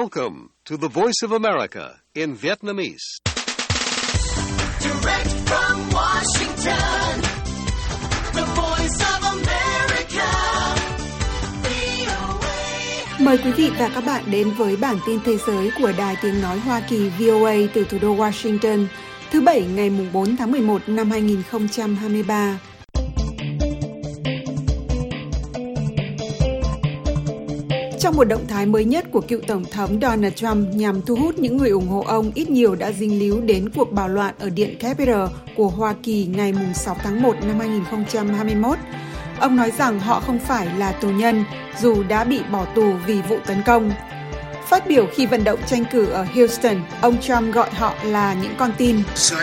Welcome to the Voice of America in Vietnamese. Direct from Washington, the voice of America, VOA. Mời quý vị và các bạn đến với bản tin thế giới của Đài Tiếng Nói Hoa Kỳ VOA từ thủ đô Washington, thứ Bảy ngày mùng 4 tháng 11 năm 2023. Trong một động thái mới nhất của cựu Tổng thống Donald Trump nhằm thu hút những người ủng hộ ông ít nhiều đã dính líu đến cuộc bạo loạn ở Điện Capitol của Hoa Kỳ ngày 6 tháng 1 năm 2021. Ông nói rằng họ không phải là tù nhân, dù đã bị bỏ tù vì vụ tấn công. Phát biểu khi vận động tranh cử ở Houston, ông Trump gọi họ là những con tin. So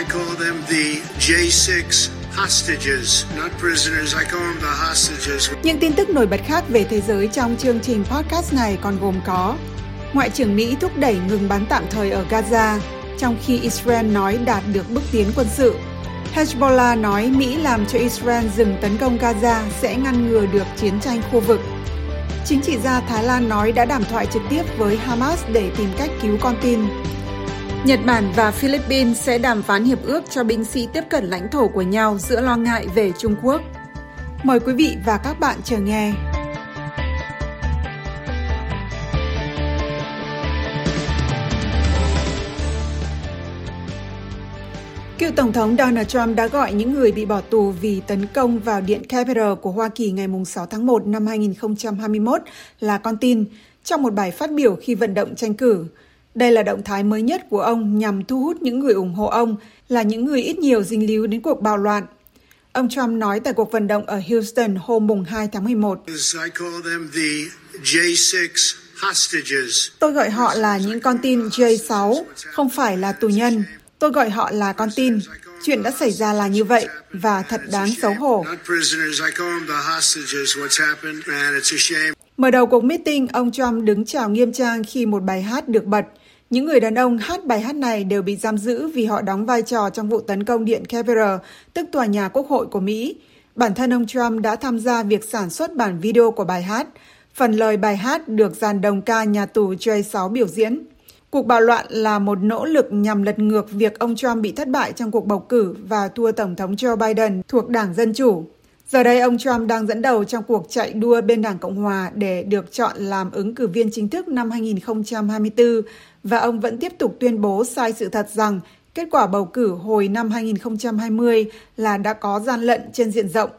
Hostages, not prisoners. I call them the hostages. Những tin tức nổi bật khác về thế giới trong chương trình podcast này còn gồm có Ngoại trưởng Mỹ thúc đẩy ngừng bắn tạm thời ở Gaza, trong khi Israel nói đạt được bước tiến quân sự. Hezbollah nói Mỹ làm cho Israel dừng tấn công Gaza sẽ ngăn ngừa được chiến tranh khu vực. Chính trị gia Thái Lan nói đã đàm thoại trực tiếp với Hamas để tìm cách cứu con tin. Nhật Bản và Philippines sẽ đàm phán hiệp ước cho binh sĩ tiếp cận lãnh thổ của nhau giữa lo ngại về Trung Quốc. Mời quý vị và các bạn chờ nghe. Cựu Tổng thống Donald Trump đã gọi những người bị bỏ tù vì tấn công vào Điện Capitol của Hoa Kỳ ngày 6 tháng 1 năm 2021 là con tin trong một bài phát biểu khi vận động tranh cử. Đây là động thái mới nhất của ông nhằm thu hút những người ủng hộ ông là những người ít nhiều dính líu đến cuộc bạo loạn. Ông Trump nói tại cuộc vận động ở Houston hôm mùng 2 tháng 11. Tôi gọi họ là những con tin J6, không phải là tù nhân. Tôi gọi họ là con tin. Chuyện đã xảy ra là như vậy và thật đáng xấu hổ. Mở đầu cuộc meeting, ông Trump đứng chào nghiêm trang khi một bài hát được bật. Những người đàn ông hát bài hát này đều bị giam giữ vì họ đóng vai trò trong vụ tấn công Điện Capitol, tức tòa nhà quốc hội của Mỹ. Bản thân ông Trump đã tham gia việc sản xuất bản video của bài hát. Phần lời bài hát được dàn đồng ca nhà tù J6 biểu diễn. Cuộc bạo loạn là một nỗ lực nhằm lật ngược việc ông Trump bị thất bại trong cuộc bầu cử và thua Tổng thống Joe Biden thuộc Đảng Dân Chủ. Giờ đây, ông Trump đang dẫn đầu trong cuộc chạy đua bên Đảng Cộng Hòa để được chọn làm ứng cử viên chính thức năm 2024 và ông vẫn tiếp tục tuyên bố sai sự thật rằng kết quả bầu cử hồi năm 2020 là đã có gian lận trên diện rộng.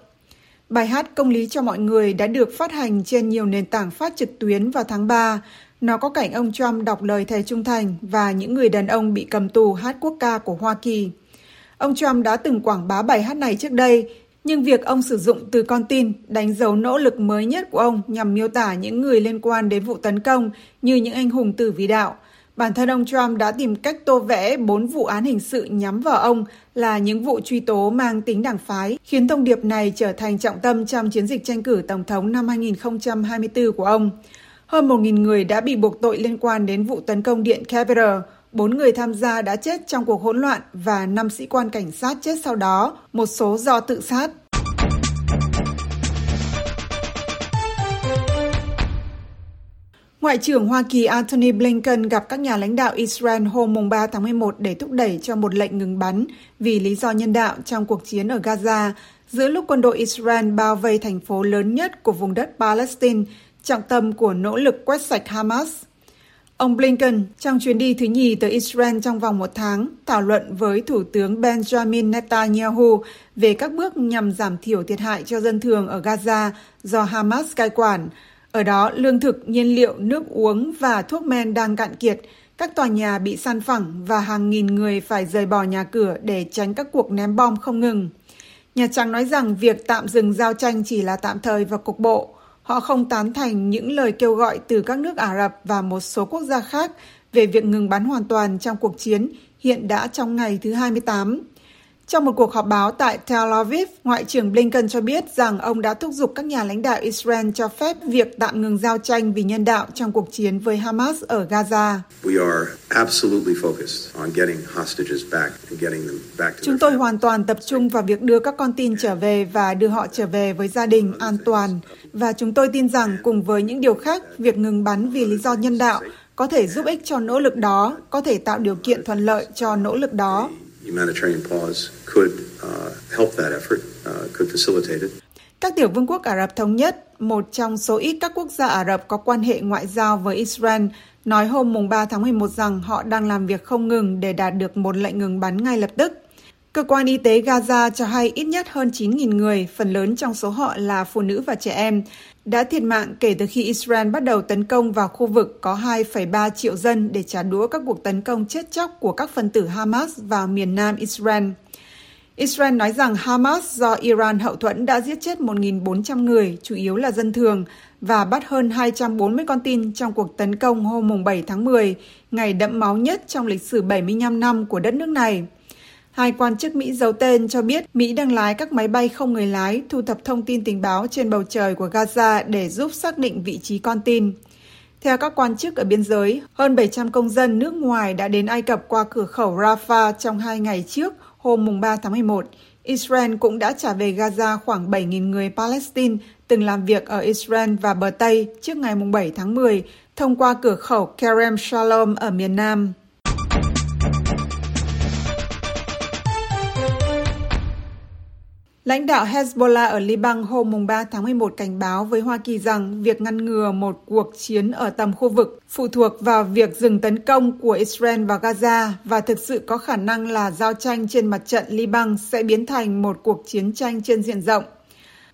Bài hát Công lý cho mọi người đã được phát hành trên nhiều nền tảng phát trực tuyến vào tháng 3. Nó có cảnh ông Trump đọc lời thề trung thành và những người đàn ông bị cầm tù hát quốc ca của Hoa Kỳ. Ông Trump đã từng quảng bá bài hát này trước đây, nhưng việc ông sử dụng từ con tin đánh dấu nỗ lực mới nhất của ông nhằm miêu tả những người liên quan đến vụ tấn công như những anh hùng tử vĩ đạo. Bản thân ông Trump đã tìm cách tô vẽ bốn vụ án hình sự nhắm vào ông là những vụ truy tố mang tính đảng phái, khiến thông điệp này trở thành trọng tâm trong chiến dịch tranh cử Tổng thống năm 2024 của ông. Hơn 1.000 người đã bị buộc tội liên quan đến vụ tấn công Điện Capitol. Bốn người tham gia đã chết trong cuộc hỗn loạn và năm sĩ quan cảnh sát chết sau đó, một số do tự sát. Ngoại trưởng Hoa Kỳ Antony Blinken gặp các nhà lãnh đạo Israel hôm 3 tháng 11 để thúc đẩy cho một lệnh ngừng bắn vì lý do nhân đạo trong cuộc chiến ở Gaza giữa lúc quân đội Israel bao vây thành phố lớn nhất của vùng đất Palestine, trọng tâm của nỗ lực quét sạch Hamas. Ông Blinken, trong chuyến đi thứ nhì tới Israel trong vòng một tháng, thảo luận với Thủ tướng Benjamin Netanyahu về các bước nhằm giảm thiểu thiệt hại cho dân thường ở Gaza do Hamas cai quản. Ở đó, lương thực, nhiên liệu, nước uống và thuốc men đang cạn kiệt, các tòa nhà bị san phẳng và hàng nghìn người phải rời bỏ nhà cửa để tránh các cuộc ném bom không ngừng. Nhà Trắng nói rằng việc tạm dừng giao tranh chỉ là tạm thời và cục bộ. Họ không tán thành những lời kêu gọi từ các nước Ả Rập và một số quốc gia khác về việc ngừng bắn hoàn toàn trong cuộc chiến hiện đã trong ngày thứ 28. Trong một cuộc họp báo tại Tel Aviv, Ngoại trưởng Blinken cho biết rằng ông đã thúc giục các nhà lãnh đạo Israel cho phép việc tạm ngừng giao tranh vì nhân đạo trong cuộc chiến với Hamas ở Gaza. Chúng tôi hoàn toàn tập trung vào việc đưa các con tin trở về và đưa họ trở về với gia đình an toàn. Và chúng tôi tin rằng cùng với những điều khác, việc ngừng bắn vì lý do nhân đạo có thể giúp ích cho nỗ lực đó, có thể tạo điều kiện thuận lợi cho nỗ lực đó. Humanitarian pause could uh, help that effort, uh, could facilitate it. Các tiểu vương quốc Ả Rập Thống Nhất, một trong số ít các quốc gia Ả Rập có quan hệ ngoại giao với Israel, nói hôm mùng 3 tháng 11 rằng họ đang làm việc không ngừng để đạt được một lệnh ngừng bắn ngay lập tức. Cơ quan y tế Gaza cho hay ít nhất hơn 9.000 người, phần lớn trong số họ là phụ nữ và trẻ em, đã thiệt mạng kể từ khi Israel bắt đầu tấn công vào khu vực có 2,3 triệu dân để trả đũa các cuộc tấn công chết chóc của các phần tử Hamas vào miền nam Israel. Israel nói rằng Hamas do Iran hậu thuẫn đã giết chết 1.400 người, chủ yếu là dân thường, và bắt hơn 240 con tin trong cuộc tấn công hôm 7 tháng 10, ngày đẫm máu nhất trong lịch sử 75 năm của đất nước này. Hai quan chức Mỹ giấu tên cho biết Mỹ đang lái các máy bay không người lái thu thập thông tin tình báo trên bầu trời của Gaza để giúp xác định vị trí con tin. Theo các quan chức ở biên giới, hơn 700 công dân nước ngoài đã đến Ai Cập qua cửa khẩu Rafah trong hai ngày trước, hôm 3 tháng 11. Israel cũng đã trả về Gaza khoảng 7.000 người Palestine từng làm việc ở Israel và bờ Tây trước ngày 7 tháng 10 thông qua cửa khẩu Kerem Shalom ở miền Nam. Lãnh đạo Hezbollah ở Liban hôm 3 tháng 11 cảnh báo với Hoa Kỳ rằng việc ngăn ngừa một cuộc chiến ở tầm khu vực phụ thuộc vào việc dừng tấn công của Israel vào Gaza và thực sự có khả năng là giao tranh trên mặt trận Liban sẽ biến thành một cuộc chiến tranh trên diện rộng.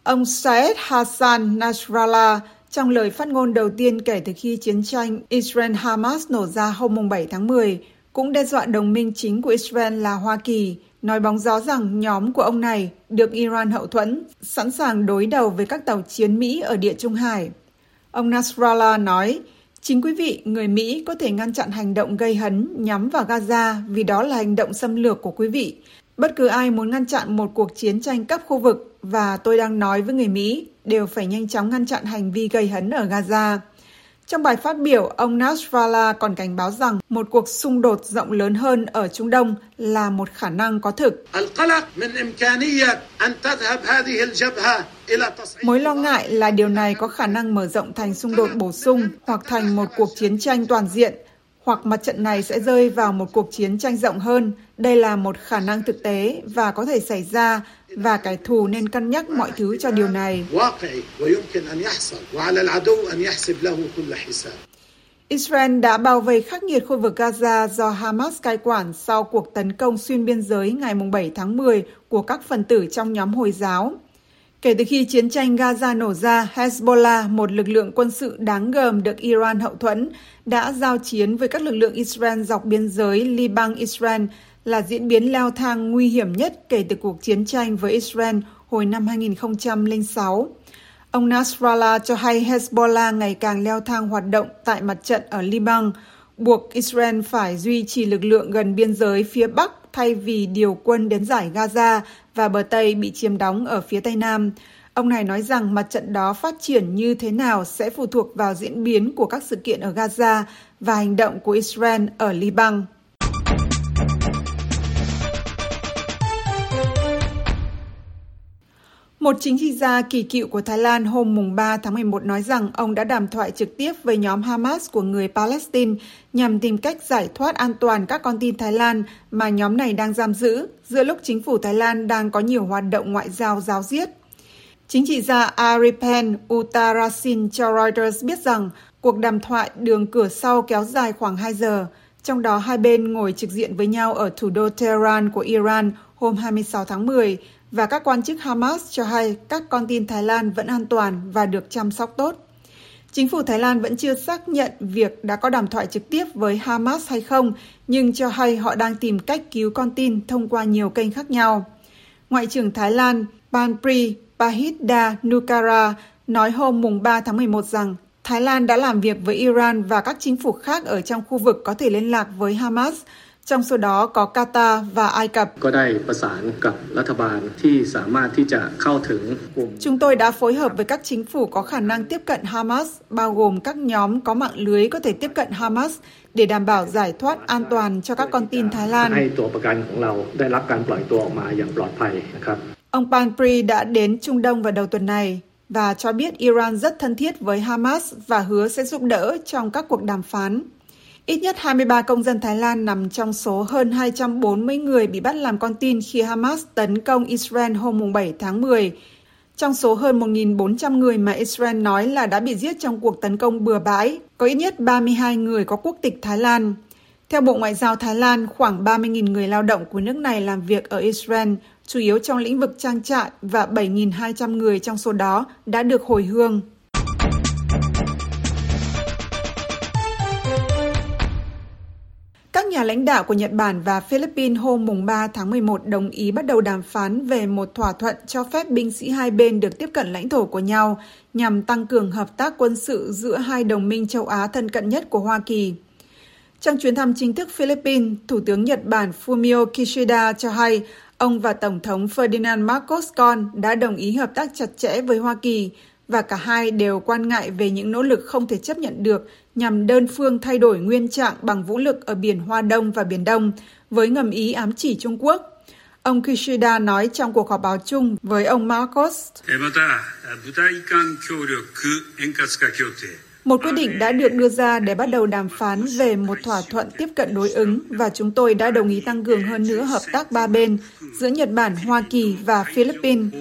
Ông Saed Hassan Nasrallah trong lời phát ngôn đầu tiên kể từ khi chiến tranh Israel-Hamas nổ ra hôm 7 tháng 10, cũng đe dọa đồng minh chính của Israel là Hoa Kỳ nói bóng gió rằng nhóm của ông này được Iran hậu thuẫn, sẵn sàng đối đầu với các tàu chiến Mỹ ở Địa Trung Hải. Ông Nasrallah nói, chính quý vị, người Mỹ có thể ngăn chặn hành động gây hấn nhắm vào Gaza vì đó là hành động xâm lược của quý vị. Bất cứ ai muốn ngăn chặn một cuộc chiến tranh cấp khu vực và tôi đang nói với người Mỹ đều phải nhanh chóng ngăn chặn hành vi gây hấn ở Gaza. Trong bài phát biểu, ông Nasrallah còn cảnh báo rằng một cuộc xung đột rộng lớn hơn ở Trung Đông là một khả năng có thực. Mối lo ngại là điều này có khả năng mở rộng thành xung đột bổ sung hoặc thành một cuộc chiến tranh toàn diện hoặc mặt trận này sẽ rơi vào một cuộc chiến tranh rộng hơn. Đây là một khả năng thực tế và có thể xảy ra và kẻ thù nên cân nhắc mọi thứ cho điều này. Israel đã bao vây khắc nghiệt khu vực Gaza do Hamas cai quản sau cuộc tấn công xuyên biên giới ngày 7 tháng 10 của các phần tử trong nhóm Hồi giáo. Kể từ khi chiến tranh Gaza nổ ra, Hezbollah, một lực lượng quân sự đáng gờm được Iran hậu thuẫn, đã giao chiến với các lực lượng Israel dọc biên giới Liban-Israel là diễn biến leo thang nguy hiểm nhất kể từ cuộc chiến tranh với Israel hồi năm 2006. Ông Nasrallah cho hay Hezbollah ngày càng leo thang hoạt động tại mặt trận ở Liban, buộc Israel phải duy trì lực lượng gần biên giới phía Bắc thay vì điều quân đến giải Gaza và bờ Tây bị chiếm đóng ở phía Tây Nam. Ông này nói rằng mặt trận đó phát triển như thế nào sẽ phụ thuộc vào diễn biến của các sự kiện ở Gaza và hành động của Israel ở Liban. Một chính trị gia kỳ cựu của Thái Lan hôm mùng 3 tháng 11 nói rằng ông đã đàm thoại trực tiếp với nhóm Hamas của người Palestine nhằm tìm cách giải thoát an toàn các con tin Thái Lan mà nhóm này đang giam giữ giữa lúc chính phủ Thái Lan đang có nhiều hoạt động ngoại giao giáo diết. Chính trị gia Aripen Uttarasin cho Reuters biết rằng cuộc đàm thoại đường cửa sau kéo dài khoảng 2 giờ, trong đó hai bên ngồi trực diện với nhau ở thủ đô Tehran của Iran hôm 26 tháng 10 và các quan chức Hamas cho hay các con tin Thái Lan vẫn an toàn và được chăm sóc tốt. Chính phủ Thái Lan vẫn chưa xác nhận việc đã có đàm thoại trực tiếp với Hamas hay không, nhưng cho hay họ đang tìm cách cứu con tin thông qua nhiều kênh khác nhau. Ngoại trưởng Thái Lan Banpri Pahidda Nukara nói hôm mùng 3 tháng 11 rằng Thái Lan đã làm việc với Iran và các chính phủ khác ở trong khu vực có thể liên lạc với Hamas trong số đó có Qatar và Ai Cập. Chúng tôi đã phối hợp với các chính phủ có khả năng tiếp cận Hamas, bao gồm các nhóm có mạng lưới có thể tiếp cận Hamas để đảm bảo giải thoát an toàn cho các con tin Thái Lan. Ông Panpri đã đến Trung Đông vào đầu tuần này và cho biết Iran rất thân thiết với Hamas và hứa sẽ giúp đỡ trong các cuộc đàm phán. Ít nhất 23 công dân Thái Lan nằm trong số hơn 240 người bị bắt làm con tin khi Hamas tấn công Israel hôm 7 tháng 10. Trong số hơn 1.400 người mà Israel nói là đã bị giết trong cuộc tấn công bừa bãi, có ít nhất 32 người có quốc tịch Thái Lan. Theo Bộ Ngoại giao Thái Lan, khoảng 30.000 người lao động của nước này làm việc ở Israel, chủ yếu trong lĩnh vực trang trại và 7.200 người trong số đó đã được hồi hương. Nhà lãnh đạo của Nhật Bản và Philippines hôm mùng 3 tháng 11 đồng ý bắt đầu đàm phán về một thỏa thuận cho phép binh sĩ hai bên được tiếp cận lãnh thổ của nhau nhằm tăng cường hợp tác quân sự giữa hai đồng minh châu Á thân cận nhất của Hoa Kỳ. Trong chuyến thăm chính thức Philippines, Thủ tướng Nhật Bản Fumio Kishida cho hay ông và Tổng thống Ferdinand Marcos Con đã đồng ý hợp tác chặt chẽ với Hoa Kỳ và cả hai đều quan ngại về những nỗ lực không thể chấp nhận được nhằm đơn phương thay đổi nguyên trạng bằng vũ lực ở biển Hoa Đông và Biển Đông với ngầm ý ám chỉ Trung Quốc. Ông Kishida nói trong cuộc họp báo chung với ông Marcos. Một quyết định đã được đưa ra để bắt đầu đàm phán về một thỏa thuận tiếp cận đối ứng và chúng tôi đã đồng ý tăng cường hơn nữa hợp tác ba bên giữa Nhật Bản, Hoa Kỳ và Philippines.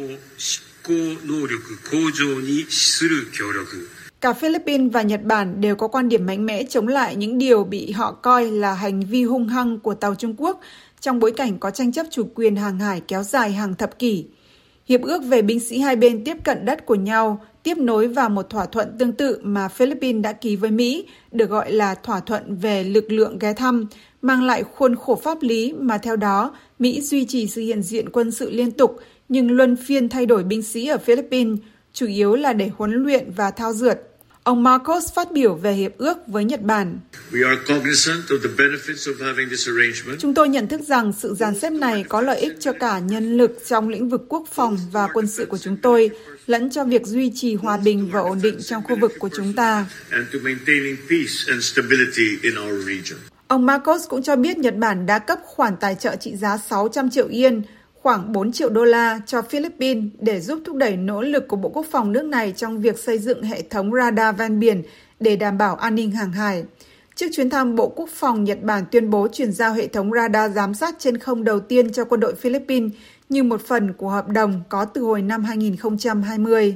Cả Philippines và Nhật Bản đều có quan điểm mạnh mẽ chống lại những điều bị họ coi là hành vi hung hăng của tàu Trung Quốc trong bối cảnh có tranh chấp chủ quyền hàng hải kéo dài hàng thập kỷ. Hiệp ước về binh sĩ hai bên tiếp cận đất của nhau tiếp nối vào một thỏa thuận tương tự mà Philippines đã ký với Mỹ, được gọi là thỏa thuận về lực lượng ghé thăm, mang lại khuôn khổ pháp lý mà theo đó Mỹ duy trì sự hiện diện quân sự liên tục nhưng luân phiên thay đổi binh sĩ ở Philippines, chủ yếu là để huấn luyện và thao dượt. Ông Marcos phát biểu về hiệp ước với Nhật Bản. Chúng tôi nhận thức rằng sự dàn xếp này có lợi ích cho cả nhân lực trong lĩnh vực quốc phòng và quân sự của chúng tôi, lẫn cho việc duy trì hòa bình và ổn định trong khu vực của chúng ta. Ông Marcos cũng cho biết Nhật Bản đã cấp khoản tài trợ trị giá 600 triệu yên khoảng 4 triệu đô la cho Philippines để giúp thúc đẩy nỗ lực của Bộ Quốc phòng nước này trong việc xây dựng hệ thống radar ven biển để đảm bảo an ninh hàng hải. Trước chuyến thăm, Bộ Quốc phòng Nhật Bản tuyên bố chuyển giao hệ thống radar giám sát trên không đầu tiên cho quân đội Philippines như một phần của hợp đồng có từ hồi năm 2020.